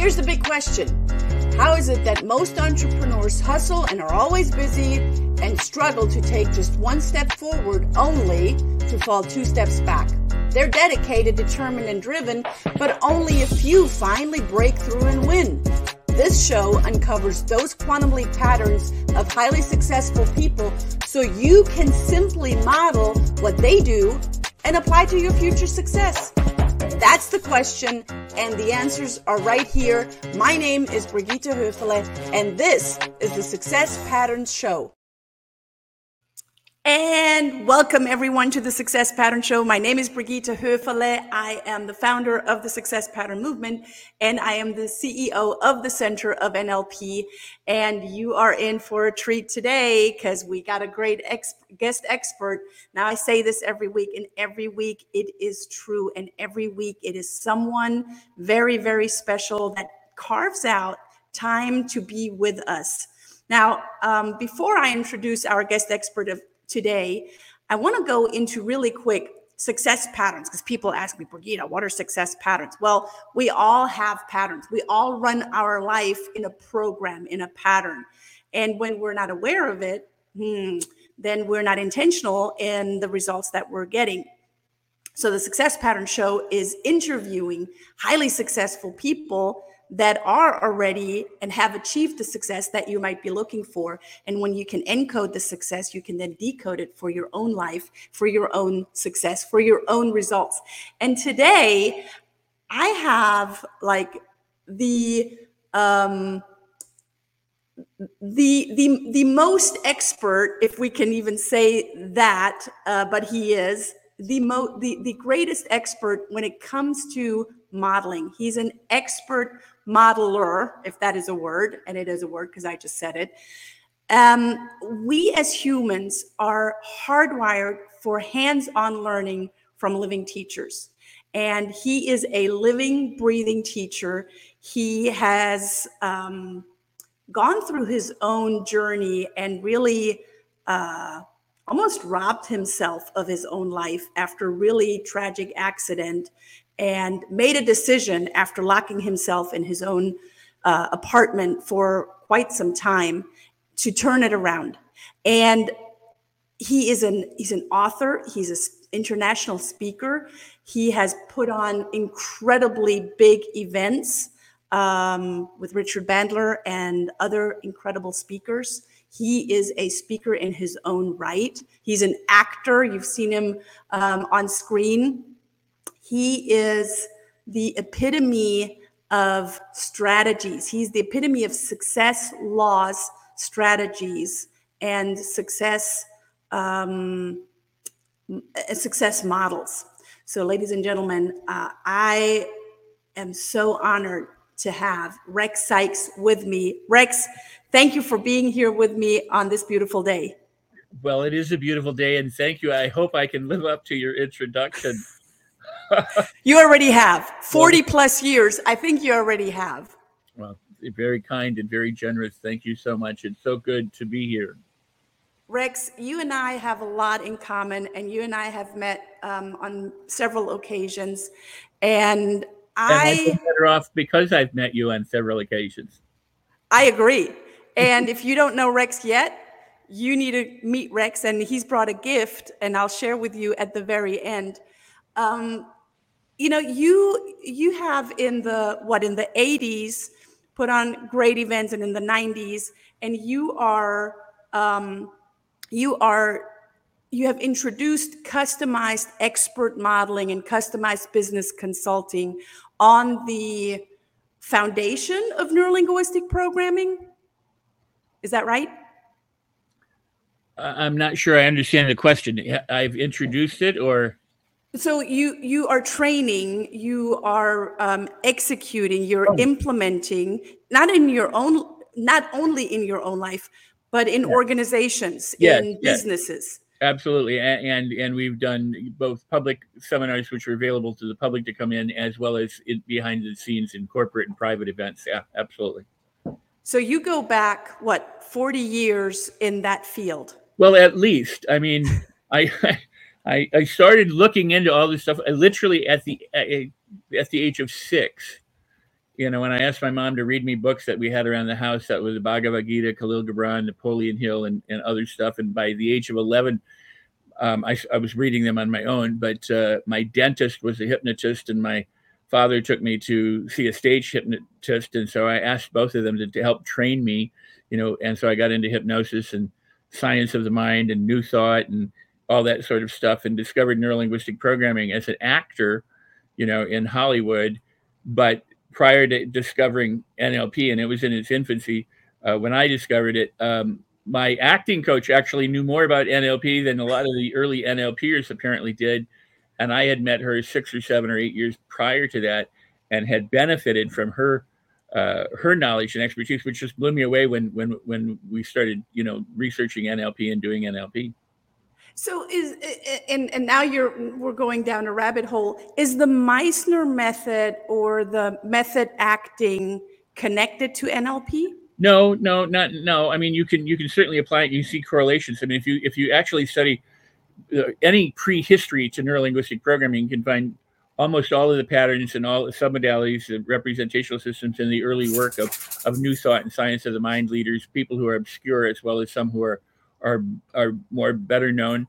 Here's the big question How is it that most entrepreneurs hustle and are always busy and struggle to take just one step forward only to fall two steps back? They're dedicated, determined, and driven, but only a few finally break through and win. This show uncovers those quantum leap patterns of highly successful people so you can simply model what they do and apply to your future success. That's the question, and the answers are right here. My name is Brigitte Höfele, and this is the Success Patterns Show. And welcome everyone to the Success Pattern Show. My name is Brigitte Höfele. I am the founder of the Success Pattern Movement and I am the CEO of the Center of NLP. And you are in for a treat today because we got a great ex- guest expert. Now I say this every week and every week it is true. And every week it is someone very, very special that carves out time to be with us. Now, um, before I introduce our guest expert of today, I want to go into really quick success patterns because people ask me, Brigitte, what are success patterns? Well, we all have patterns. We all run our life in a program, in a pattern. And when we're not aware of it, hmm, then we're not intentional in the results that we're getting. So, the Success Pattern Show is interviewing highly successful people that are already and have achieved the success that you might be looking for. And when you can encode the success, you can then decode it for your own life, for your own success, for your own results. And today, I have like the um the the the most expert if we can even say that uh, but he is the mo the, the greatest expert when it comes to modeling he's an expert modeler, if that is a word, and it is a word because I just said it. Um, we as humans are hardwired for hands on learning from living teachers. And he is a living, breathing teacher. He has um, gone through his own journey and really uh, almost robbed himself of his own life after a really tragic accident and made a decision after locking himself in his own uh, apartment for quite some time to turn it around. And he is an he's an author. He's an international speaker. He has put on incredibly big events um, with Richard Bandler and other incredible speakers. He is a speaker in his own right. He's an actor. You've seen him um, on screen he is the epitome of strategies. He's the epitome of success laws, strategies, and success um, success models. So, ladies and gentlemen, uh, I am so honored to have Rex Sikes with me. Rex, thank you for being here with me on this beautiful day. Well, it is a beautiful day, and thank you. I hope I can live up to your introduction you already have 40 plus years. I think you already have. Well, very kind and very generous. Thank you so much. It's so good to be here. Rex, you and I have a lot in common, and you and I have met um, on several occasions. And I and better off because I've met you on several occasions. I agree. And if you don't know Rex yet, you need to meet Rex, and he's brought a gift, and I'll share with you at the very end. Um, you know, you you have in the what in the 80s put on great events and in the 90s, and you are um, you are you have introduced customized expert modeling and customized business consulting on the foundation of neurolinguistic programming. Is that right? I'm not sure I understand the question. I've introduced it or so you you are training, you are um, executing, you're oh. implementing, not in your own, not only in your own life, but in yeah. organizations, yes, in yes. businesses. Absolutely, and, and, and we've done both public seminars, which are available to the public to come in, as well as in, behind the scenes in corporate and private events. Yeah, absolutely. So you go back what forty years in that field? Well, at least. I mean, I I, I started looking into all this stuff literally at the at, at the age of six you know, when I asked my mom to read me books that we had around the house, that was the Bhagavad Gita, Kahlil Gibran, Napoleon Hill, and, and other stuff. And by the age of 11, um, I, I, was reading them on my own. But uh, my dentist was a hypnotist, and my father took me to see a stage hypnotist. And so I asked both of them to, to help train me, you know, and so I got into hypnosis and science of the mind and new thought and all that sort of stuff and discovered neurolinguistic programming as an actor, you know, in Hollywood. But prior to discovering NLP, and it was in its infancy uh, when I discovered it, um, my acting coach actually knew more about NLP than a lot of the early NLPers apparently did. And I had met her six or seven or eight years prior to that and had benefited from her uh, her knowledge and expertise, which just blew me away when when when we started, you know, researching NLP and doing NLP. So is and and now you're we're going down a rabbit hole. Is the Meisner method or the method acting connected to NLP? No, no, not no. I mean, you can you can certainly apply it. You see correlations. I mean, if you if you actually study uh, any prehistory to neurolinguistic programming, you can find almost all of the patterns and all the submodalities and representational systems in the early work of, of new thought and science of the mind leaders, people who are obscure as well as some who are are are more better known,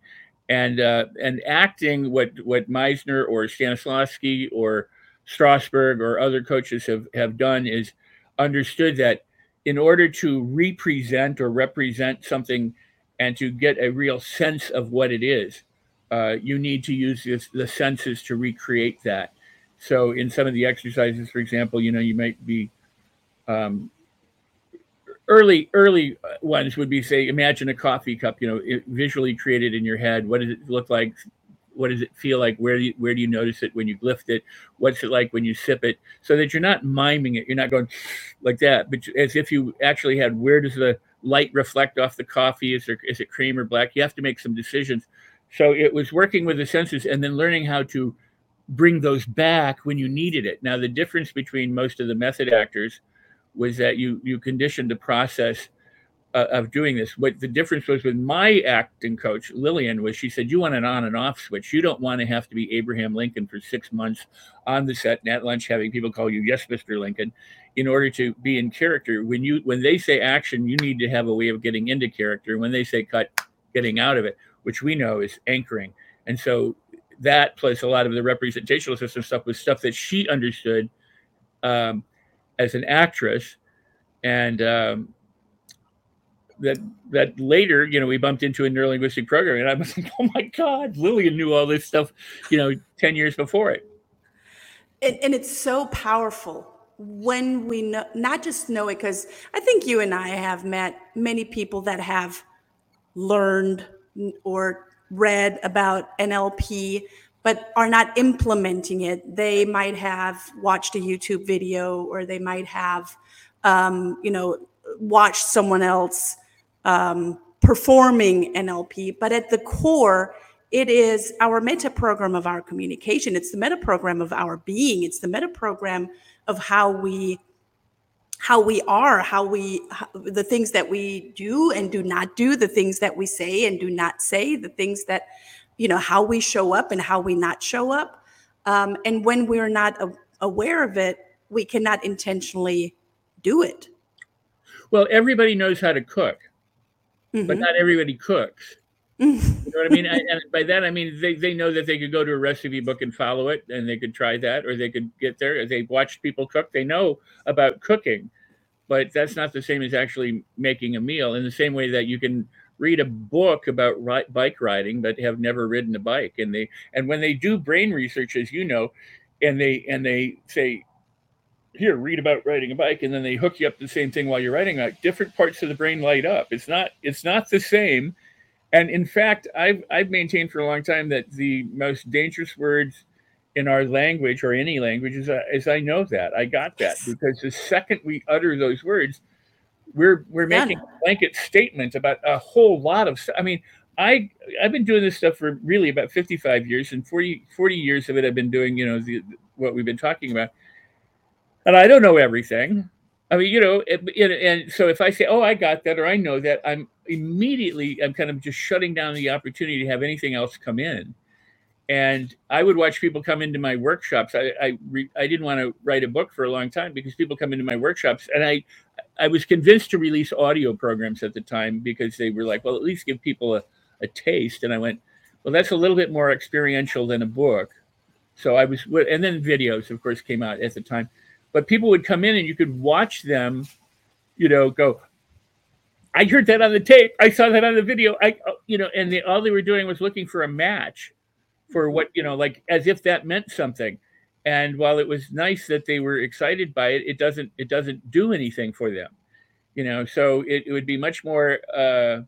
and uh, and acting what what Meisner or Stanislavski or Strasberg or other coaches have have done is understood that in order to represent or represent something and to get a real sense of what it is, uh, you need to use this, the senses to recreate that. So in some of the exercises, for example, you know, you might be um, early early uh, ones would be say imagine a coffee cup you know it, visually created in your head. What does it look like? What does it feel like? Where do you, where do you notice it when you lift it? What's it like when you sip it? So that you're not miming it. You're not going like that but as if you actually had where does the light reflect off the coffee? Is there is it cream or black? You have to make some decisions. So it was working with the senses and then learning how to bring those back when you needed it. Now the difference between most of the method actors was that you you conditioned the process uh, of doing this. What the difference was with my acting coach Lillian was she said you want an on and off switch. You don't want to have to be Abraham Lincoln for six months on the set and at lunch having people call you yes, Mr. Lincoln, in order to be in character. When you when they say action, you need to have a way of getting into character. When they say cut, getting out of it, which we know is anchoring. And so that plus a lot of the representational system stuff was stuff that she understood. Um, as an actress, and um, that that later, you know, we bumped into a neurolinguistic program, and I was like, "Oh my God, Lillian knew all this stuff," you know, ten years before it. And, and it's so powerful when we know, not just know it, because I think you and I have met many people that have learned or read about NLP, but are not implementing it. They might have watched a YouTube video or they might have, um, you know, watched someone else um, performing NLP. But at the core, it is our meta program of our communication. It's the meta program of our being. It's the meta program of how we how we are how we how, the things that we do and do not do the things that we say and do not say the things that you know how we show up and how we not show up um, and when we're not a- aware of it we cannot intentionally do it well everybody knows how to cook mm-hmm. but not everybody cooks you know what I mean? and by that I mean they, they know that they could go to a recipe book and follow it, and they could try that, or they could get there. They watch people cook. They know about cooking, but that's not the same as actually making a meal. In the same way that you can read a book about ri- bike riding but have never ridden a bike and they and when they do brain research as you know and they and they say here read about riding a bike and then they hook you up the same thing while you're riding like different parts of the brain light up. It's not it's not the same. And in fact i've i've maintained for a long time that the most dangerous words in our language or any language is, uh, is i know that. I got that. Because the second we utter those words we're we're making a blanket statements about a whole lot of stuff. I mean, I I've been doing this stuff for really about 55 years, and 40 40 years of it I've been doing you know the, what we've been talking about, and I don't know everything. I mean, you know, it, it, and so if I say, "Oh, I got that," or "I know that," I'm immediately I'm kind of just shutting down the opportunity to have anything else come in, and I would watch people come into my workshops. I I, re, I didn't want to write a book for a long time because people come into my workshops, and I I was convinced to release audio programs at the time because they were like, well, at least give people a, a taste. And I went, well, that's a little bit more experiential than a book. So I was, and then videos, of course, came out at the time. But people would come in and you could watch them, you know, go, I heard that on the tape. I saw that on the video. I, oh, you know, and they, all they were doing was looking for a match for what, you know, like as if that meant something. And while it was nice that they were excited by it, it doesn't, it doesn't do anything for them, you know. So it, it would be much more uh,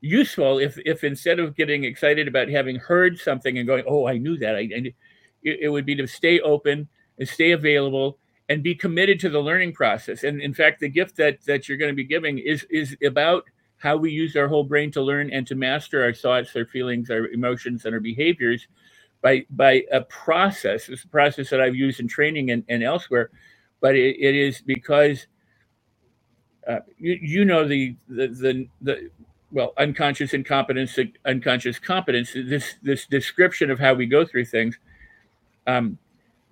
useful if, if instead of getting excited about having heard something and going, oh, I knew that, I, it, it would be to stay open and stay available and be committed to the learning process. And in fact, the gift that that you're going to be giving is is about how we use our whole brain to learn and to master our thoughts, our feelings, our emotions, and our behaviors by by a process. It's a process that I've used in training and, and elsewhere, but it, it is because uh, you you know the the the, the well unconscious incompetence, unconscious competence. This this description of how we go through things. Um,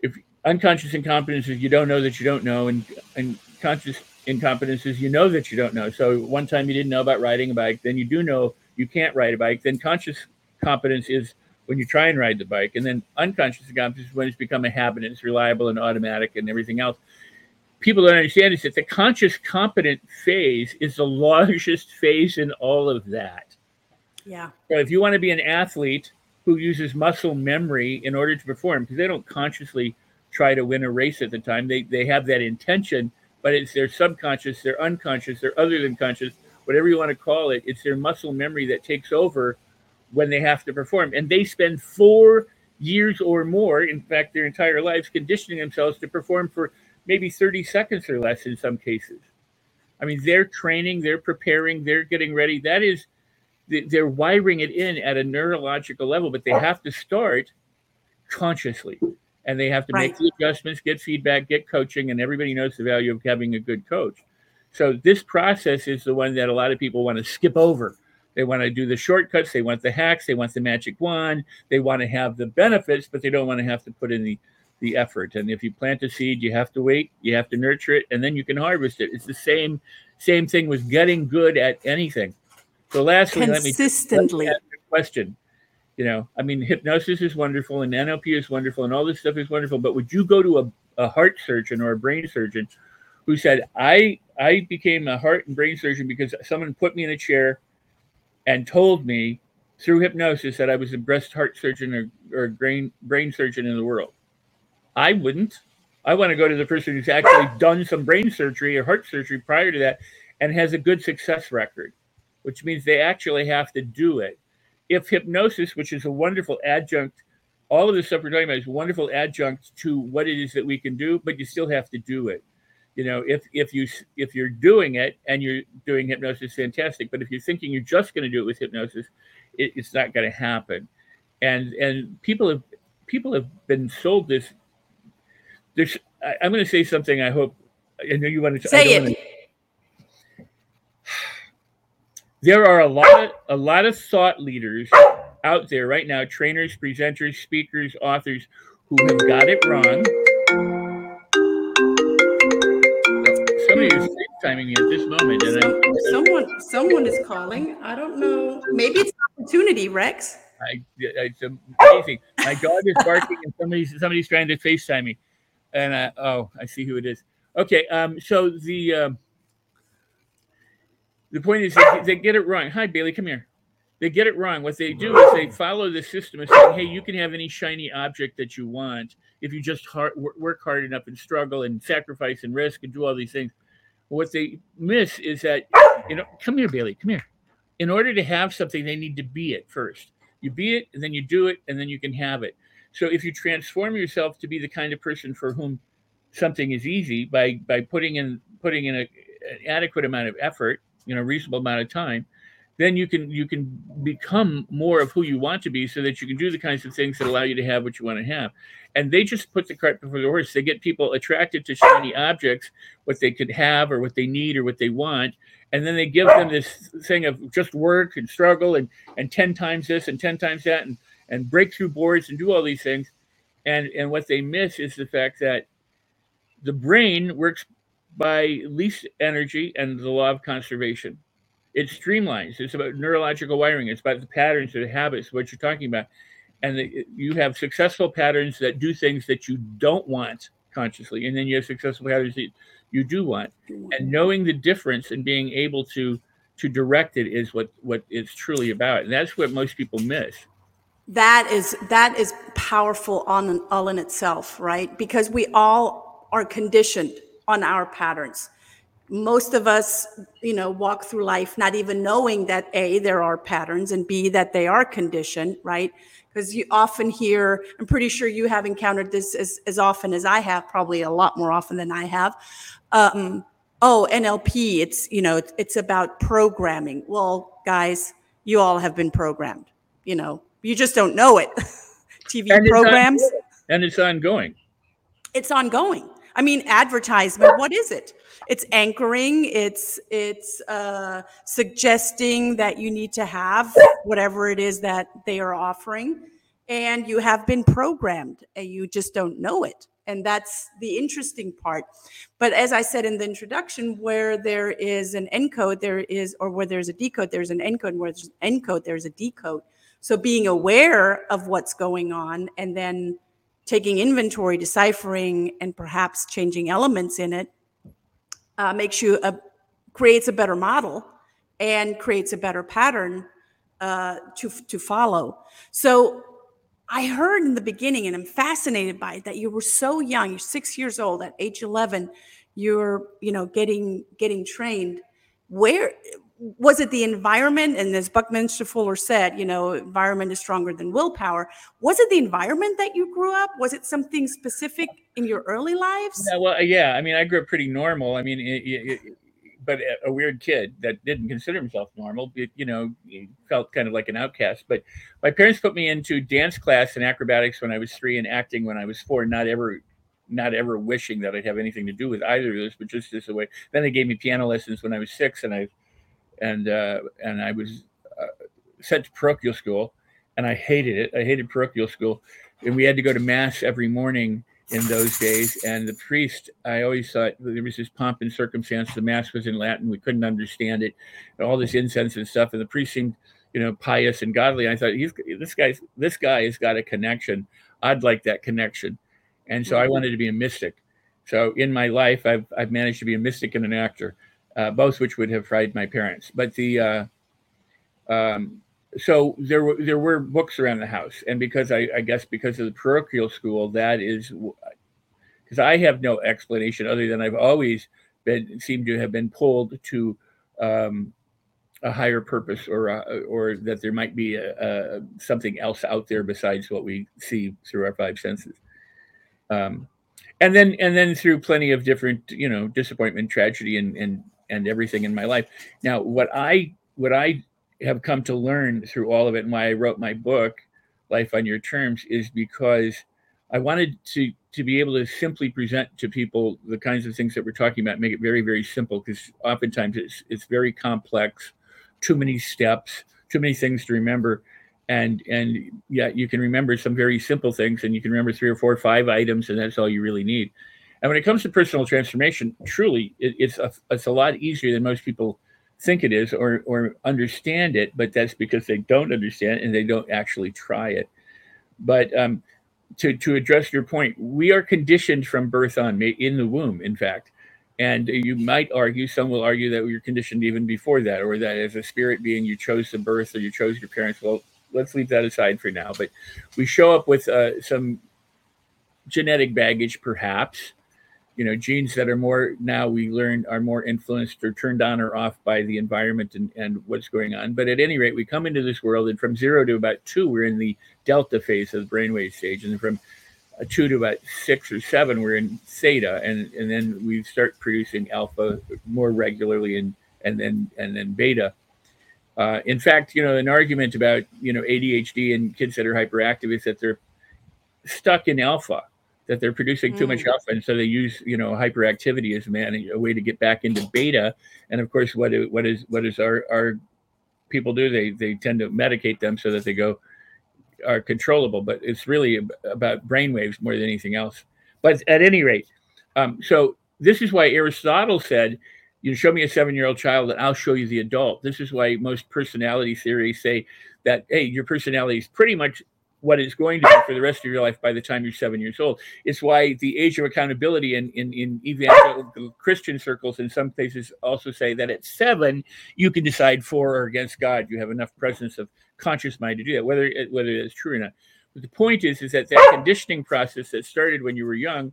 if unconscious incompetence is you don't know that you don't know, and and conscious incompetence is you know that you don't know. So one time you didn't know about riding a bike, then you do know you can't ride a bike. Then conscious competence is when you try and ride the bike, and then unconscious incompetence is when it's become a habit and it's reliable and automatic and everything else. People don't understand is that the conscious competent phase is the largest phase in all of that. Yeah. So if you want to be an athlete who uses muscle memory in order to perform, because they don't consciously try to win a race at the time. They they have that intention, but it's their subconscious, their unconscious, their other than conscious, whatever you want to call it. It's their muscle memory that takes over when they have to perform, and they spend four years or more, in fact, their entire lives, conditioning themselves to perform for maybe 30 seconds or less in some cases. I mean, they're training, they're preparing, they're getting ready. That is, they're wiring it in at a neurological level, but they have to start consciously and they have to right. make the adjustments, get feedback, get coaching, and everybody knows the value of having a good coach. So this process is the one that a lot of people want to skip over. They want to do the shortcuts, they want the hacks, they want the magic wand, they want to have the benefits, but they don't want to have to put in the the effort. And if you plant a seed, you have to wait, you have to nurture it, and then you can harvest it. It's the same same thing with getting good at anything. So lastly, consistently let me, me question you know, I mean, hypnosis is wonderful and NLP is wonderful and all this stuff is wonderful. But would you go to a, a heart surgeon or a brain surgeon who said, I I became a heart and brain surgeon because someone put me in a chair and told me through hypnosis that I was the best heart surgeon or, or brain brain surgeon in the world. I wouldn't. I want to go to the person who's actually done some brain surgery or heart surgery prior to that and has a good success record, which means they actually have to do it if hypnosis, which is a wonderful adjunct, all of the stuff we're talking about is wonderful adjunct to what it is that we can do, but you still have to do it. You know, if if you if you're doing it and you're doing hypnosis, fantastic. But if you're thinking you're just going to do it with hypnosis, it, it's not going to happen. And and people have people have been sold this. There's I, am going to say something. I hope I know you want to say it. To, there are a lot of a lot of thought leaders out there right now trainers presenters speakers authors who have got it wrong. Somebody is timing me at this moment and so, someone someone is calling. I don't know. Maybe it's opportunity rex. I, it's amazing. My dog is barking and somebody's somebody's trying to facetime me. And I, oh i see who it is. Okay um so the um, the point is they, they get it wrong. Hi, Bailey, come here. They get it wrong. What they do is they follow the system of saying, "Hey, you can have any shiny object that you want if you just hard, work hard enough and struggle and sacrifice and risk and do all these things." What they miss is that, you know, come here, Bailey, come here. In order to have something, they need to be it first. You be it, and then you do it, and then you can have it. So if you transform yourself to be the kind of person for whom something is easy by by putting in putting in a, an adequate amount of effort you know reasonable amount of time then you can you can become more of who you want to be so that you can do the kinds of things that allow you to have what you want to have and they just put the cart before the horse they get people attracted to shiny objects what they could have or what they need or what they want and then they give them this thing of just work and struggle and and 10 times this and 10 times that and and break through boards and do all these things. And and what they miss is the fact that the brain works by least energy and the law of conservation. It streamlines. It's about neurological wiring. It's about the patterns, the habits, what you're talking about. And the, you have successful patterns that do things that you don't want consciously. And then you have successful patterns that you do want. And knowing the difference and being able to to direct it is what what it's truly about. And that's what most people miss. That is that is powerful on all in itself, right? Because we all are conditioned on our patterns. Most of us, you know, walk through life not even knowing that A, there are patterns, and B, that they are conditioned, right? Because you often hear, I'm pretty sure you have encountered this as, as often as I have, probably a lot more often than I have. Um, oh, NLP, it's, you know, it's, it's about programming. Well, guys, you all have been programmed, you know, you just don't know it. TV And it's programs, ongoing. And it's ongoing. it's ongoing. I mean, advertisement. What is it? It's anchoring. It's it's uh, suggesting that you need to have whatever it is that they are offering, and you have been programmed, and you just don't know it. And that's the interesting part. But as I said in the introduction, where there is an encode, there is, or where there's a decode, there's an encode. And where there's an encode, there's a decode. So being aware of what's going on, and then taking inventory, deciphering, and perhaps changing elements in it uh, makes you a creates a better model and creates a better pattern uh, to to follow. So I heard in the beginning, and I'm fascinated by it, that you were so young. You're six years old. At age 11, you're you know getting getting trained. Where was it the environment? And as Buckminster Fuller said, you know, environment is stronger than willpower. Was it the environment that you grew up? Was it something specific in your early lives? Yeah, well, yeah. I mean, I grew up pretty normal. I mean, it, it, it- but a- weird kid that didn't consider himself normal. You know, felt kind of like an outcast. But my parents put me into dance class and acrobatics when I was three, and acting when I was four. Not ever, not ever wishing that I'd have anything to do with either of those, but just as a way. Then they gave me piano lessons when I was six, and I, and uh, and I was uh, sent to parochial school, and I hated it. I hated parochial school, and we had to go to mass every morning in those days. And the priest, I always thought there was this pomp and circumstance. The mass was in Latin. We couldn't understand it. and all this incense and stuff. And the priest seemed, you know, pious and godly. I thought he's this guy's this guy has got a connection. I'd like that connection. And so I Mhm. wanted to be a mystic. So in my life, I've I've managed to be a mystic and an actor, uh, both which would have fried my parents. But the uh, um, so there were there were books around the house, and because I, I guess because of the parochial school, that is because I have no explanation other than I've always been seemed to have been pulled to um, a higher purpose, or uh, or that there might be a, a, something else out there besides what we see through our five senses. Um, and then and then through plenty of different you know disappointment, tragedy, and and and everything in my life. Now, what I what I have come to learn through all of it and why I wrote my book, Life on Your Terms, is because I wanted to to be able to simply present to people the kinds of things that we're talking about, make it very, very simple, because oftentimes it's it's very complex, too many steps, too many things to remember. And and yeah, you can remember some very simple things and you can remember three or four or five items, and that's all you really need. And when it comes to personal transformation, truly it, it's a it's a lot easier than most people think it is or or understand it, but that's because they don't understand and they don't actually try it. But um, to to address your point, we are conditioned from birth on, in the womb, in fact. And you might argue, some will argue that were conditioned even before that, or that as a spirit being, you chose the birth or you chose your parents. Well, let's leave that aside for now. But we show up with uh, some genetic baggage, perhaps, you know genes that are more now we learn are more influenced or turned on or off by the environment and, and what's going on. But at any rate we come into this world and from zero to about two we're in the delta phase of the brainwave stage. And from uh, two to about six or seven we're in theta. And and then we start producing alpha more regularly and and then and then beta. Uh, in fact you know an argument about you know adhd and kids that are hyperactive is that they're stuck in alpha that they're producing too much Mm. alpha, and so they use you know hyperactivity as a man a way to get back into beta. And of course, what what is what is our our people do? They they tend to medicate them so that they go are controllable, but it's really about brainwaves more than anything else. But at any rate, um, so this is why Aristotle said, "You show me a seven-year-old child, and I'll show you the adult." This is why most personality theories say that, "Hey, your personality is pretty much what it's going to be for the rest of your life by the time you're seven years old. It's why the age of accountability in, in, in evangelical Christian circles in some places also say that at seven, you can decide for or against God. You have enough presence of conscious mind to do that, whether it, whether it's true or not. But the point is, is that that conditioning process that started when you were young,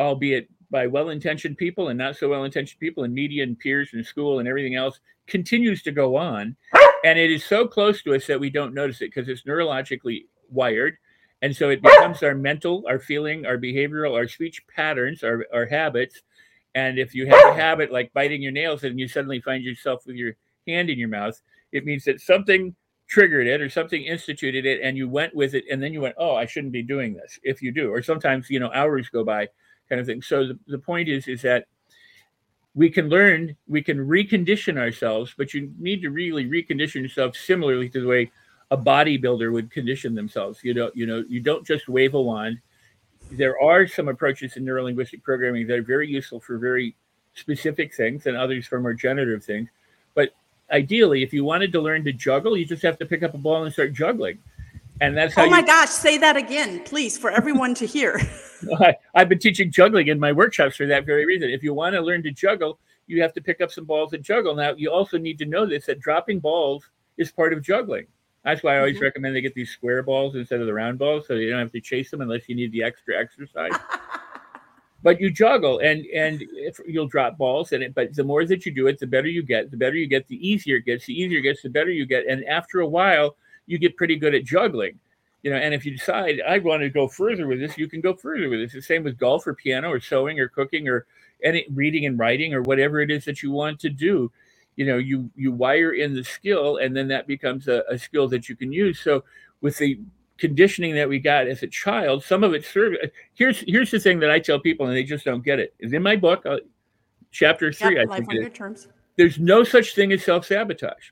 albeit by well-intentioned people and not so well-intentioned people and media and peers and school and everything else continues to go on and it is so close to us that we don't notice it because it's neurologically wired. And so it becomes our mental, our feeling, our behavioral, our speech patterns, our, our habits. And if you have a habit like biting your nails and you suddenly find yourself with your hand in your mouth, it means that something triggered it or something instituted it and you went with it and then you went, oh, I shouldn't be doing this if you do. Or sometimes, you know, hours go by kind of thing. So the, the point is, is that we can learn, we can recondition ourselves, but you need to really recondition yourself similarly to the way a bodybuilder would condition themselves. You know, you know, you don't just wave a wand. There are some approaches in neurolinguistic programming that are very useful for very specific things, and others for more generative things. But ideally, if you wanted to learn to juggle, you just have to pick up a ball and start juggling. And that's how. Oh my you, gosh! Say that again, please, for everyone to hear. I, I've been teaching juggling in my workshops for that very reason. If you want to learn to juggle, you have to pick up some balls and juggle. Now, you also need to know this that dropping balls is part of juggling. That's why I always mm-hmm. recommend they get these square balls instead of the round balls, so you don't have to chase them unless you need the extra exercise. but you juggle, and and if you'll drop balls, in it, but the more that you do it, the better you get. The better you get, the easier it gets. The easier it gets, the better you get. And after a while, you get pretty good at juggling. You know, and if you decide I want to go further with this, you can go further with this. The same with golf or piano or sewing or cooking or any reading and writing or whatever it is that you want to do you know you you wire in the skill and then that becomes a, a skill that you can use. So with the conditioning that we got as a child some of it served here's here's the thing that i tell people and they just don't get it. Is in my book uh, chapter three yep, i think it, terms. there's no such thing as self-sabotage.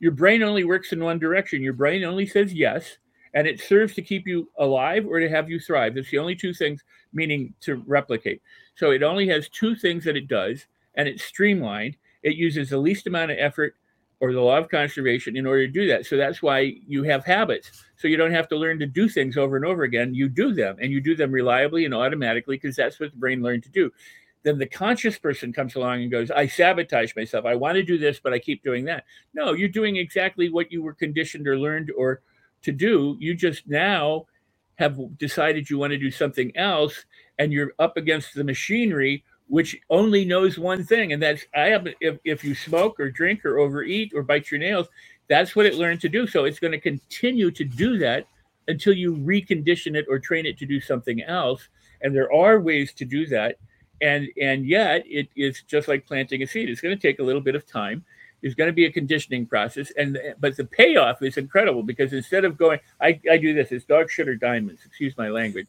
Your brain only works in one direction. Your brain only says yes and it serves to keep you alive or to have you thrive. That's the only two things meaning to replicate. So it only has two things that it does and it's streamlined it uses the least amount of effort or the law of conservation in order to do that. So that's why you have habits. So you don't have to learn to do things over and over again. You do them and you do them reliably and automatically because that's what the brain learned to do. Then the conscious person comes along and goes, I sabotage myself. I want to do this, but I keep doing that. No, you're doing exactly what you were conditioned or learned or to do. You just now have decided you want to do something else and you're up against the machinery which only knows one thing, and that's I have if, if you smoke or drink or overeat or bite your nails, that's what it learned to do. So it's going to continue to do that until you recondition it or train it to do something else. And there are ways to do that. And and yet it is just like planting a seed. It's going to take a little bit of time. There's going to be a conditioning process, and but the payoff is incredible because instead of going, I, I do this, it's dog shit or diamonds. Excuse my language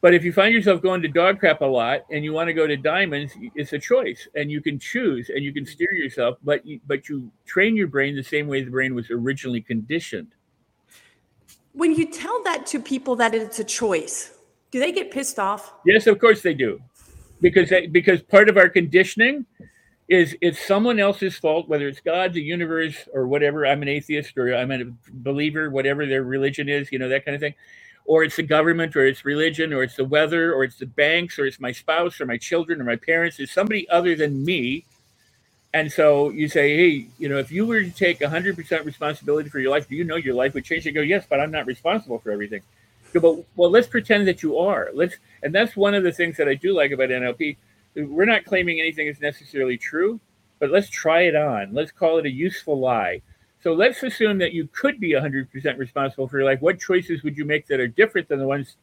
but if you find yourself going to dog crap a lot and you want to go to diamonds, it's a choice, and you can choose and you can steer yourself. But you, but you train your brain the same way the brain was originally conditioned. When you tell that to people that it's a choice, do they get pissed off? Yes, of course they do, because they, because part of our conditioning is it's someone else's fault, whether it's God, the universe, or whatever. I'm an atheist or I'm a believer, whatever their religion is, you know that kind of thing or it's the government or it's religion or it's the weather or it's the banks or it's my spouse or my children or my parents it's somebody other than me. And so you say hey you know if you were to take 100% responsibility for your life do you know your life would change? They go yes but i'm not responsible for everything. Go, but well let's pretend that you are. Let's and that's one of the things that i do like about nlp we're not claiming anything is necessarily true but let's try it on. Let's call it a useful lie so let's assume that you could be 100% responsible for your life. What choices would you make that are different than the ones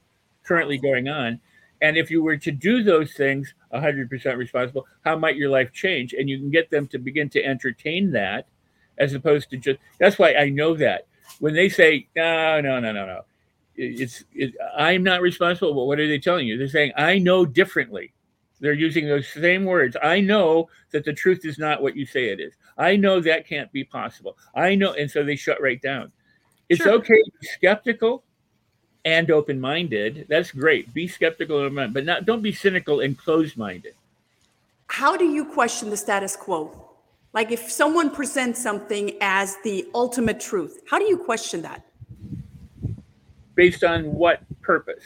currently going on? And if you were to do those things 100% responsible, how might your life change? And you can get them to begin to entertain that as opposed to just that's why I know that when they say, no, no, no, no, no, it's, it, I'm not responsible. But what are they telling you? They're saying, I know differently. They're using those same words. I know that the truth is not what you say it is. I know that can't be possible. I know. And so they shut right down. It's Sure. okay to be skeptical and open-minded. That's great. Be skeptical and open-minded, but not don't be cynical and closed-minded. How do you question the status quo? Like if someone presents something as the ultimate truth, how do you question that? Based on what purpose?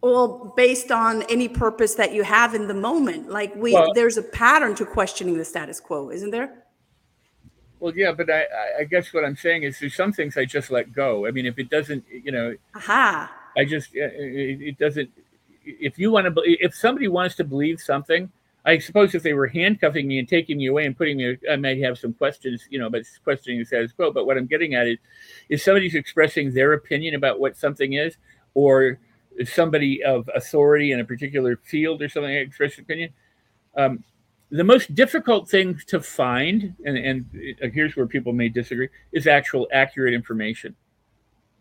Well, based on any purpose that you have in the moment, like we, Well- there's a pattern to questioning the status quo, isn't there? Well, yeah, but I, I- I guess what I'm saying is there's some things I just let go. I mean, if it doesn't, you know, Aha. I just it, it doesn't. If you want to, if somebody wants to believe something, I suppose if they were handcuffing me and taking me away and putting me, I might have some questions, you know, but questioning the status quo. But what I'm getting at is, if somebody's expressing their opinion about what something is, or somebody of authority in a particular field or something express opinion. Um, the most difficult thing to find, and, and uh, here's where people may disagree, is actual accurate information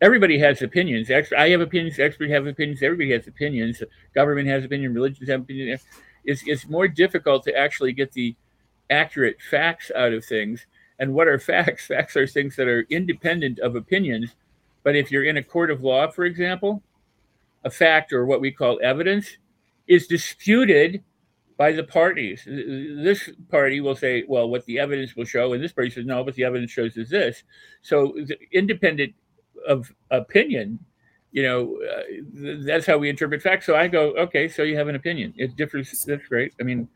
everybody has opinions. I have opinions. Experts have opinions. Everybody has opinions. Government has opinion. Religions have opinions. It's, it's more difficult to actually get the accurate facts out of things. And what are facts? Facts are things that are independent of opinions. But if you're in a court of law, for example, a fact or what we call evidence is disputed by the parties. This party will say, well, what the evidence will show, and this party says, no, what the evidence shows is this. So independent of opinion you know uh, th- that's how we interpret facts so i go okay so you have an opinion it differs that's great i mean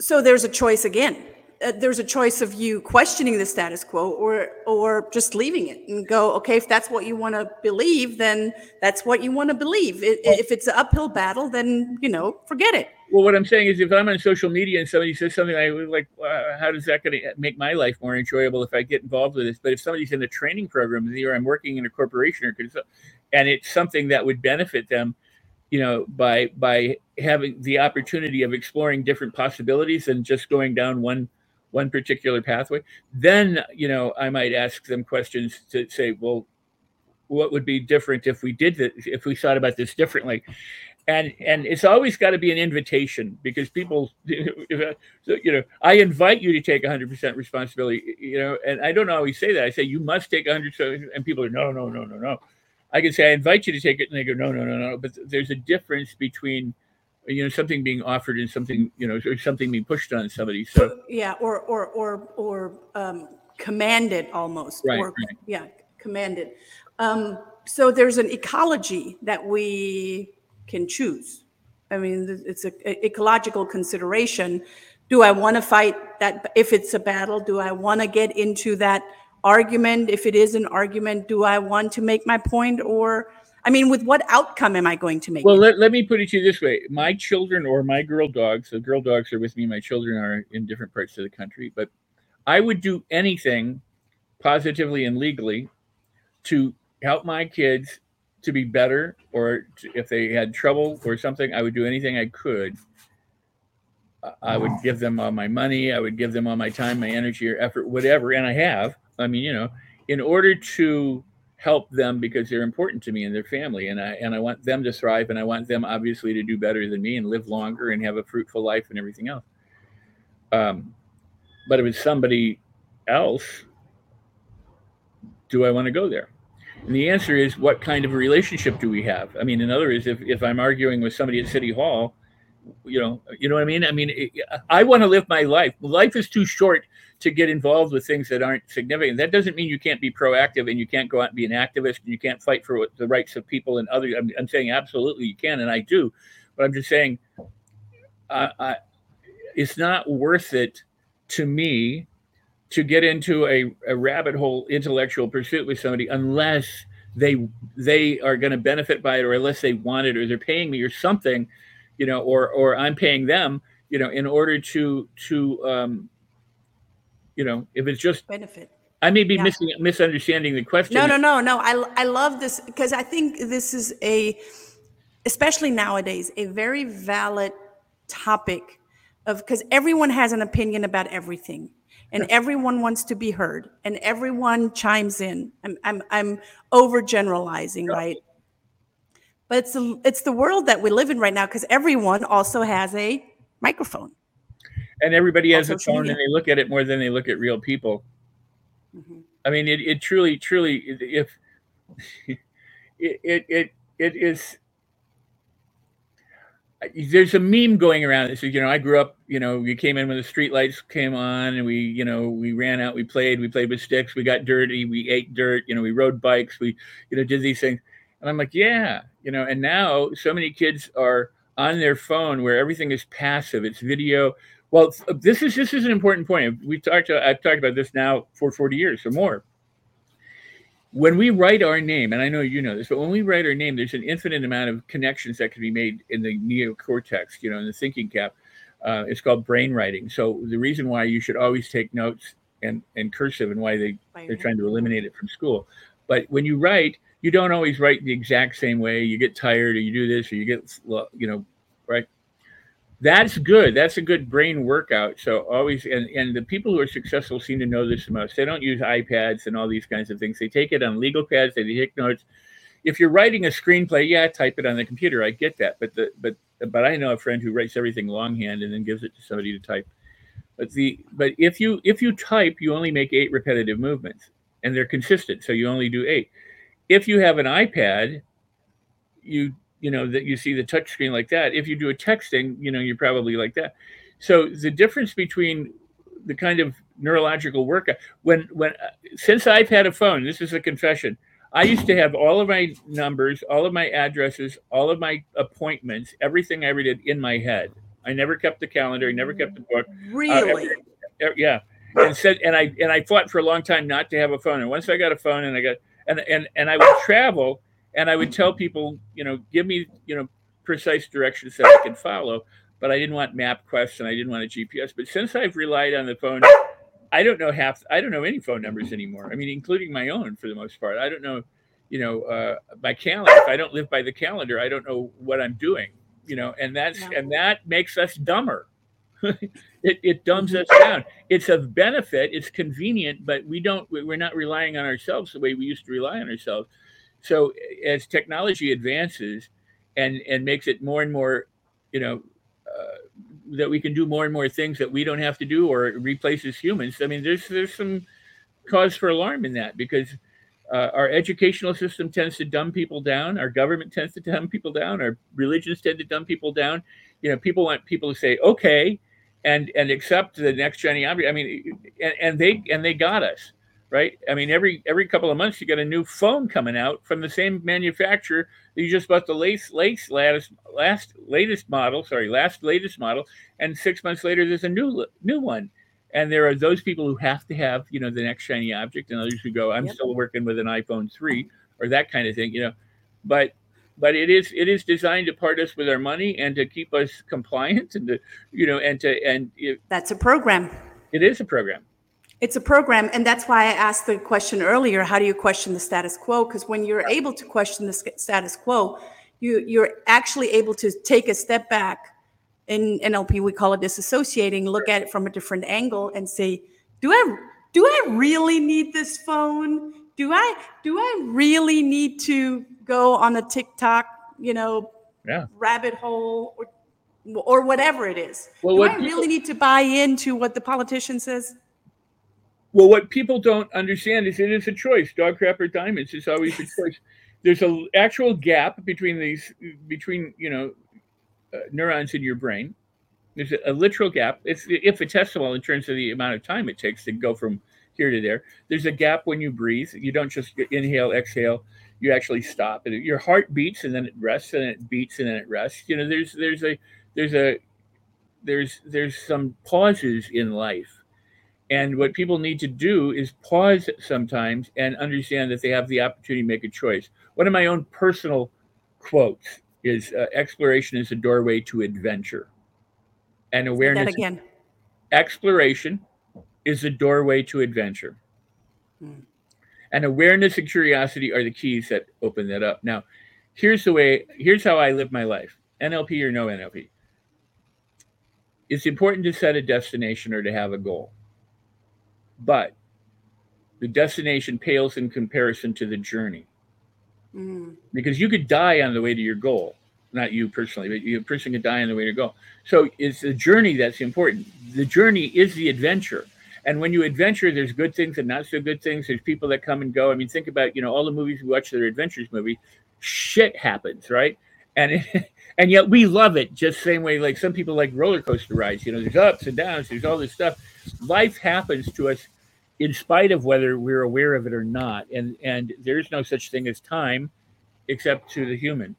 So there's a choice again. Uh, there's a choice of you questioning the status quo or or just leaving it and go, okay, if that's what you want to believe, then that's what you want to believe. I- if it's an uphill battle, then you know, forget it. well what i'm saying is if i'm on social media and somebody says something i was like uh, how does that going to make my life more enjoyable if i get involved with this but if somebody's in a training program or i'm working in a corporation or and it's something that would benefit them you know by by having the opportunity of exploring different possibilities and just going down one one particular pathway then you know i might ask them questions to say well what would be different if we did this if we thought about this differently? And and it's always got to be an invitation because people you know i invite you to take 100% responsibility you know and i don't always say that. I say you must take 100 and people are no no no no no. I can say i invite you to take it and they go no no no no but there's a difference between you know something being offered and something you know or something being pushed on somebody so Yeah, or or or or um, commanded almost. Right, Or, right. Yeah, commanded. Um, so there's an ecology that we can choose. I mean, it's a, a ecological consideration. Do I want to fight that? If it's a battle, do I want to get into that argument? If it is an argument, do I want to make my point? Or, I mean, with what outcome am I going to make? Well, let, let me put it to you this way. My children or my girl dogs, the girl dogs are with me, my children are in different parts of the country, but I would do anything positively and legally to help my kids to be better or to, if they had trouble or something, I would do anything I could. I- I would give them all my money, I would give them all my time, my energy or effort, whatever, and I have. I mean, you know, in order to help them because they're important to me and their family and I and I want them to thrive and I want them obviously to do better than me and live longer and have a fruitful life and everything else. Um, but if it's somebody else, do I want to go there? And the answer is what kind of relationship do we have? I mean, in other words, if, if I'm arguing with somebody at City Hall, you know, you know what I mean? I mean, it, I want to live my life. Life is too short to get involved with things that aren't significant. That doesn't mean you can't be proactive and you can't go out and be an activist and you can't fight for the rights of people and other. I'm, I'm saying absolutely you can, and I do, but I'm just saying, uh, I, it's not worth it to me to get into a, a rabbit hole intellectual pursuit with somebody unless they they are going to benefit by it or unless they want it or they're paying me or something, you know, or or I'm paying them, you know, in order to to um, you know, if it's just benefit. I may be Yeah. missing misunderstanding the question. No, no, no, no. I, I love this because I think this is a, especially nowadays, a very valid topic of because everyone has an opinion about everything and everyone wants to be heard and everyone chimes in. I'm, I'm, I'm overgeneralizing, right? But it's the, it's the world that we live in right now because everyone also has a microphone. And everybody has a phone media. and they look at it more than they look at real people. Mhm. I mean, it, it truly, truly, if it, it, it, it is, there's a meme going around that says, you know, I grew up, you know, we came in when the street lights came on and we, you know, we ran out, we played, we played with sticks, we got dirty, we ate dirt, you know, we rode bikes, we, you know, did these things. And I'm like, yeah, you know, and now so many kids are on their phone where everything is passive, it's video. Well, this is this is an important point. We've talked. I've talked about this now for 40 years or more when we write our name, and I know you know this, but when we write our name, there's an infinite amount of connections that can be made in the neocortex, you know, in the thinking cap. Uh, it's called brain writing. So the reason why you should always take notes and, and cursive and why they, they're trying to eliminate it from school. But when you write, you don't always write the exact same way. You get tired or you do this or you get, you know, right? That's good. That's a good brain workout. So always, and, and the people who are successful seem to know this the most. They don't use iPads and all these kinds of things. They take it on legal pads. They take notes. If you're writing a screenplay, yeah, type it on the computer. I get that, but the but but I know a friend who writes everything longhand and then gives it to somebody to type. But the but if you if you type, you only make eight repetitive movements, and they're consistent. So you only do eight. If you have an iPad, you you know that you see the touch screen like that if you do a texting you know you're probably like that. So the difference between the kind of neurological work when when since i've had a phone this is a confession i used to have all of my numbers all of my addresses all of my appointments everything i ever did in my head. I never kept the calendar i never kept the book. Really? uh, yeah. And said and i and i fought for a long time not to have a phone. And once i got a phone and i got and and, and i would travel and I would tell people, you know, give me, you know, precise directions that I can follow. But I didn't want MapQuest and I didn't want a GPS. But since I've relied on the phone, I don't know half. I don't know any phone numbers anymore. I mean, including my own for the most part. I don't know, you know, uh, my calendar. If I don't live by the calendar, I don't know what I'm doing. You know, and that's no. and that makes us dumber. it, it dumbs us down. It's of benefit. It's convenient, but we don't. We're not relying on ourselves the way we used to rely on ourselves. So as technology advances and and makes it more and more, you know, uh, that we can do more and more things that we don't have to do or replaces humans. I mean, there's there's some cause for alarm in that because uh, our educational system tends to dumb people down. Our government tends to dumb people down. Our religions tend to dumb people down. You know, people want people to say okay and and accept the next shiny object. I mean, and, and they and they got us right? I mean, every every couple of months you get a new phone coming out from the same manufacturer. You just bought the latest, latest, latest, last latest model. Sorry, last latest model, and six months later there's a new new one. And there are those people who have to have you know the next shiny object, and others who go, I'm yep. still working with an iPhone three or that kind of thing, you know. But but it is it is designed to part us with our money and to keep us compliant and to you know and to and it, that's a program. It is a program it's a program, and that's why I asked the question earlier: How do you question the status quo? Because when you're able to question the status quo, you you're actually able to take a step back. In NLP, we call it disassociating. Look at it from a different angle and say, "Do I do I really need this phone? Do I do I really need to go on a TikTok, you know, yeah. rabbit hole or or whatever it is? Well, do I people, really need to buy into what the politician says?" Well, what people don't understand is it is a choice. Dog crap or diamonds is always a choice. There's an actual gap between these, between you know, uh, neurons in your brain. There's a, a, literal gap. It's if it's infinitesimal in terms of the amount of time it takes to go from here to there. There's a gap when you breathe. You don't just inhale, exhale. You actually stop. And Your heart beats and then it rests, and it beats and then it rests. You know, there's there's a there's a there's there's some pauses in life and what people need to do is pause sometimes and understand that they have the opportunity to make a choice. One of my own personal quotes is uh, exploration is a doorway to adventure. And awareness that again. Exploration is a doorway to adventure. Hmm. And awareness and curiosity are the keys that open that up. Now, here's the way, here's how I live my life. NLP or no NLP. It's important to set a destination or to have a goal but the destination pales in comparison to the journey. Mm. Because you could die on the way to your goal, not you personally, but you, a person could die on the way to go. So it's the journey that's important. The journey is the adventure. And when you adventure, there's good things and not so good things. There's people that come and go. I mean, think about you know all the movies we watch that are adventures movie. Shit happens, right? And it, and yet we love it just same way like some people like roller coaster rides. You know, there's ups and downs. There's all this stuff. Life happens to us in spite of whether we're aware of it or not. And and there's no such thing as time, except to the human.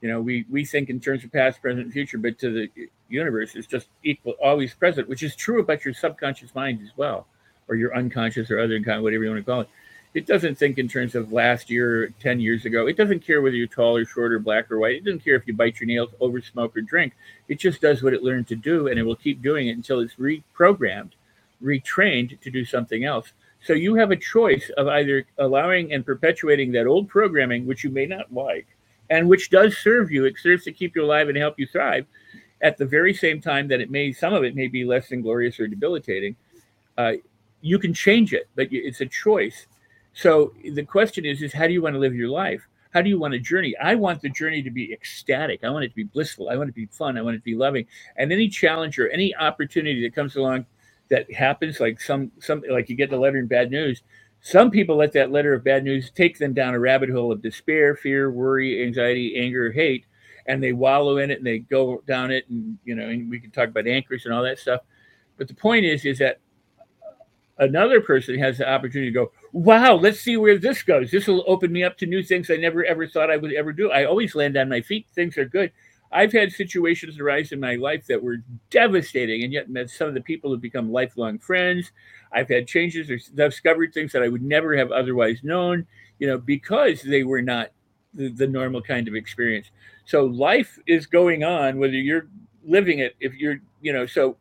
You know, we we think in terms of past, present, future, but to the universe, it's just equal, always present, which is true about your subconscious mind as well, or your unconscious or other kind, whatever you want to call it. It doesn't think in terms of last year, ten years ago. It doesn't care whether you're tall or short or black or white. It doesn't care if you bite your nails, over smoke or drink. It just does what it learned to do, and it will keep doing it until it's reprogrammed, retrained to do something else. So you have a choice of either allowing and perpetuating that old programming, which you may not like, and which does serve you. It serves to keep you alive and help you thrive. At the very same time that it may, some of it may be less than glorious or debilitating. Uh, you can change it, but it's a choice. So the question is, is how do you want to live your life? How do you want a journey? I want the journey to be ecstatic. I want it to be blissful. I want it to be fun. I want it to be loving. And any challenge or any opportunity that comes along that happens, like some some like you get the letter in bad news, some people let that letter of bad news take them down a rabbit hole of despair, fear, worry, anxiety, anger, hate, and they wallow in it and they go down it. And, you know, and we can talk about anchors and all that stuff. But the point is, is that another person has the opportunity to go, wow, let's see where this goes. This will open me up to new things I never ever thought I would ever do. I always land on my feet. Things are good. I've had situations arise in my life that were devastating, and yet met some of the people who become lifelong friends. I've had changes or discovered things that I would never have otherwise known, you know, because they were not the, the normal kind of experience. So life is going on, whether you're living it, if you're, you know, so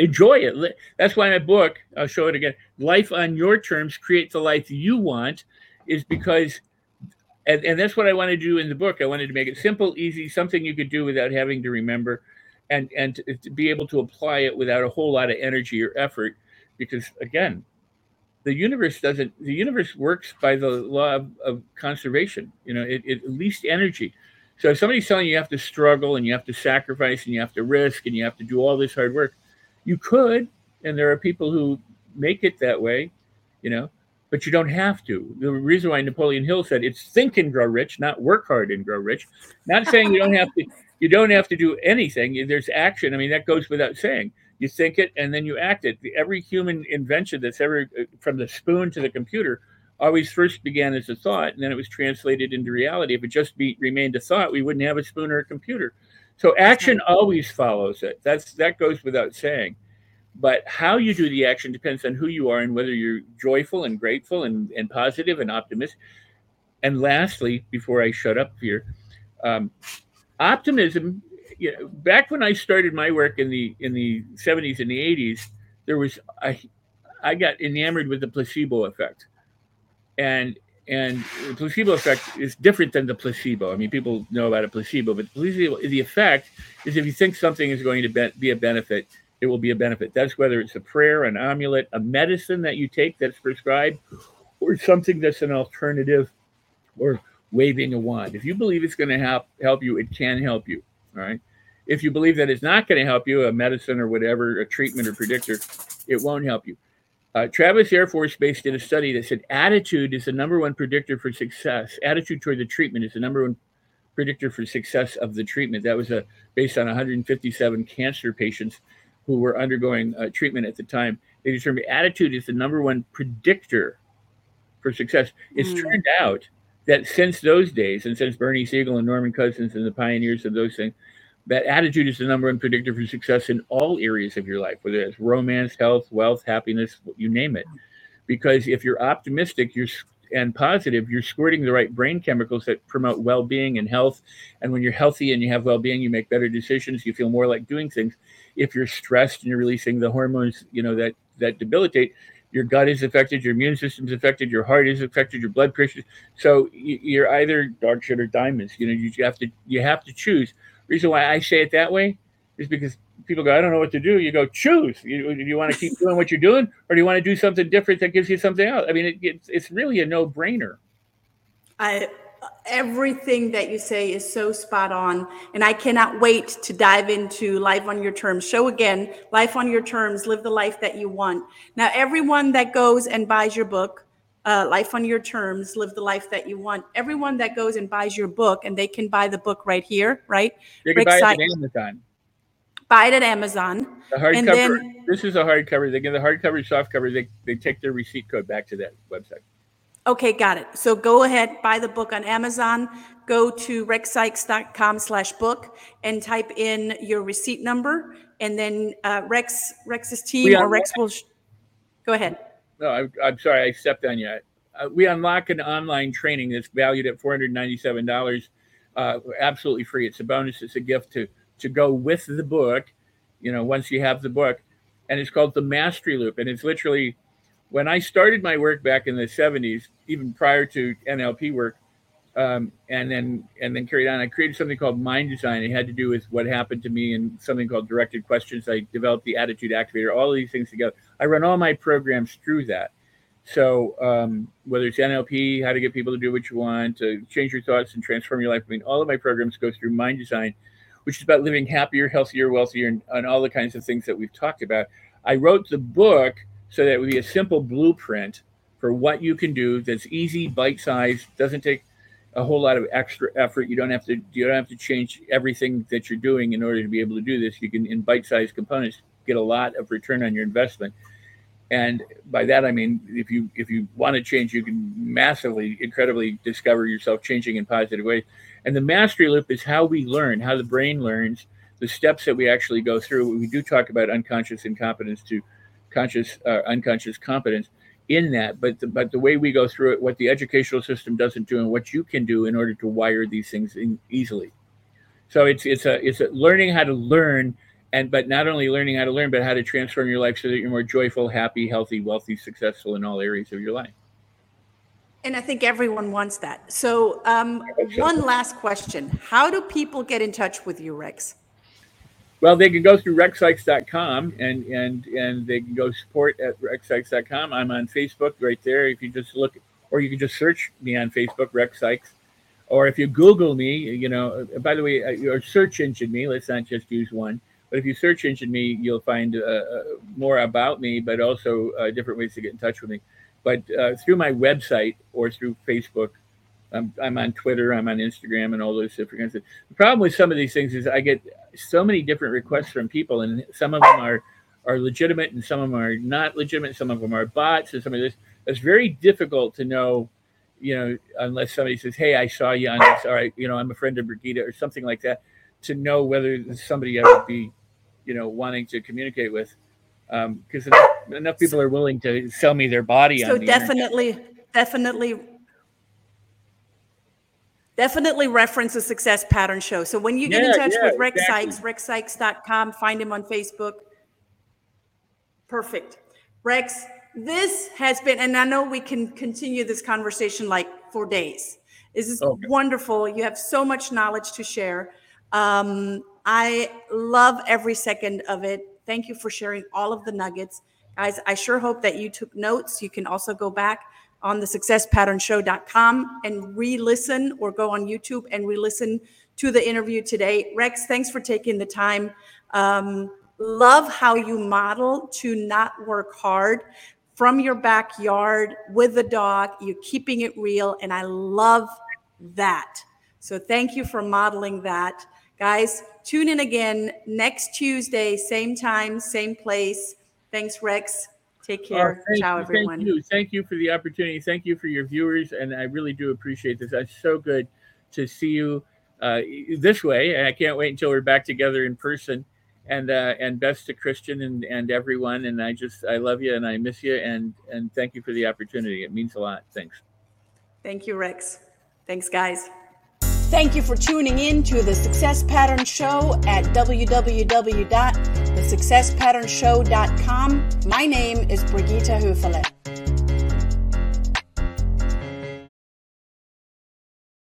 enjoy it. That's why my book, I'll show it again, Life on Your Terms, Create the Life You Want, is because and, and that's what I wanted to do in the book. I wanted to make it simple, easy, something you could do without having to remember, and and to, to be able to apply it without a whole lot of energy or effort. Because again, the universe doesn't. The universe works by the law of, of conservation. You know, it, it least energy. So if somebody's telling you you have to struggle and you have to sacrifice and you have to risk and you have to do all this hard work, you could, and there are people who make it that way. You know, but you don't have to. The reason why Napoleon Hill said it's think and grow rich, not work hard and grow rich. Not saying you don't have to. You don't have to do anything. There's action. I mean, that goes without saying. You think it and then you act it. Every human invention that's ever, uh, from the spoon to the computer, always first began as a thought, and then it was translated into reality. If it just be, remained a thought, we wouldn't have a spoon or a computer. So action always follows it. That's that goes without saying. But how you do the action depends on who you are and whether you're joyful and grateful and, and positive and optimistic. And lastly, before I shut up here, um, optimism. You know, back when I started my work in the in the 70s and the 80s, there was I I got enamored with the placebo effect, and and the placebo effect is different than the placebo. I mean, people know about a placebo, but the placebo, the effect is if you think something is going to be, a benefit, it will be a benefit. That's whether it's a prayer, an amulet, a medicine that you take that's prescribed, or something that's an alternative, or waving a wand. If you believe it's going to help help you, it can help you. All right. If you believe that it's not going to help you, a medicine or whatever, a treatment or predictor, it won't help you. Uh, Travis Air Force Base did a study that said attitude is the number one predictor for success. Attitude toward the treatment is the number one predictor for success of the treatment. That was a, based on 157 cancer patients who were undergoing uh, treatment at the time, they determined attitude is the number one predictor for success. It's mm. turned out that since those days, and since Bernie Siegel and Norman Cousins and the pioneers of those things, that attitude is the number one predictor for success in all areas of your life, whether it's romance, health, wealth, happiness, you name it. Because if you're optimistic, you're and positive, you're squirting the right brain chemicals that promote well-being and health. And when you're healthy and you have well-being, you make better decisions. You feel more like doing things if you're stressed and you're releasing the hormones, you know, that that debilitate, your gut is affected, your immune system's affected, your heart is affected, your blood pressure. So you're either dog shit or diamonds. You know, you have to you have to choose. Reason why I say it that way is because people go, I don't know what to do. You go, choose. You, you want to keep doing what you're doing, or do you want to do something different that gives you something else? I mean, it, it's it's really a no brainer. I everything that you say is so spot on. And I cannot wait to dive into Life on Your Terms. Show again, Life on Your Terms, live the life that you want. Now, everyone that goes and buys your book, uh, Life on Your Terms, Live the Life That You Want, everyone that goes and buys your book, and they can buy the book right here, right? You can buy it at Amazon. Buy it at Amazon. The hardcover. then- this is a hardcover. They get the hardcover, softcover. They they take their receipt code back to that website. Okay, got it. So go ahead, buy the book on Amazon, go to rexsikes.com slash book and type in your receipt number. And then uh, Rex, Rex's team or Rex will, sh- go ahead. No, I'm, I'm sorry, I stepped on you. Uh, we unlock an online training that's valued at $497, uh, absolutely free. It's a bonus. It's a gift to to go with the book. You know, once you have the book, and it's called the Mastery Loop, and it's literally when I started my work back in the 70s, even prior to NLP work, um, and then and then carried on. I created something called Mind Design. It had to do with what happened to me and something called directed questions. I developed the Attitude Activator. All of these things together. I run all my programs through that. So um, whether it's NLP, how to get people to do what you want, to change your thoughts and transform your life. I mean, all of my programs go through Mind Design, which is about living happier, healthier, wealthier, and, and all the kinds of things that we've talked about. I wrote the book so that it would be a simple blueprint for what you can do that's easy, bite-sized, doesn't take a whole lot of extra effort. You don't have to you don't have to change everything that you're doing in order to be able to do this. You can in bite-sized components get a lot of return on your investment. And by that I mean if you if you want to change, you can massively, incredibly discover yourself changing in positive ways. And the mastery loop is how we learn, how the brain learns, the steps that we actually go through. We do talk about unconscious incompetence to conscious uh, unconscious competence in that but the, but the way we go through it what the educational system doesn't do and what you can do in order to wire these things in easily so it's it's a it's a learning how to learn and but not only learning how to learn but how to transform your life so that you're more joyful happy healthy wealthy successful in all areas of your life And I think everyone wants that. So um, one last question. How do people get in touch with you, Rex? Well, they can go through rexsikes.com and and and they can go support at rexsikes.com. I'm on Facebook right there. If you just look, or you can just search me on Facebook, Rex Sikes, or if you Google me, you know. uh, By the way, uh, your search engine me. Let's not just use one. But if you search engine me, you'll find uh, uh, more about me, but also uh, different ways to get in touch with me. But uh, through my website or through Facebook, I'm, I'm on Twitter, I'm on Instagram, and all those different kinds of. The problem with some of these things is I get so many different requests from people, and some of them are are legitimate, and some of them are not legitimate. Some of them are bots, and some of this. It's very difficult to know, you know, unless somebody says, "Hey, I saw you on this," or I, you know, I'm a friend of Brigitte or something like that, to know whether somebody would be, you know, wanting to communicate with, because enough, enough people are willing to sell me their body. So on the internet. definitely, definitely, definitely reference the Success Pattern Show. So when you get in touch yeah, with Rex exactly. Sikes, rexsikes.com, find him on Facebook. Perfect. Rex, this has been, and I know we can continue this conversation like for days. This is Okay. wonderful. You have so much knowledge to share. Um, I love every second of it. Thank you for sharing all of the nuggets. Guys, I sure hope that you took notes. You can also go back on the successpatternShow.com and re-listen or go on YouTube and re-listen to the interview today. Rex, thanks for taking the time. Um, love how you model to not work hard from your backyard with the dog. You're keeping it real, and I love that. So thank you for modeling that. Guys, tune in again next Tuesday, same time, same place. Thanks, Rex. Take Oh, care. thank Ciao, you, everyone. Thank you. Thank you for the opportunity. Thank you for your viewers. And I really do appreciate this. It's so good to see you uh, this way. And I can't wait until we're back together in person. And uh, and best to Christian and, and everyone. And I just I love you and I miss you and and thank you for the opportunity. It means a lot. Thanks. Thank you, Rex. Thanks, guys. Thank you for tuning in to the Success Pattern Show at www.thesuccesspatternShow.com. My name is Brigitte Hufele.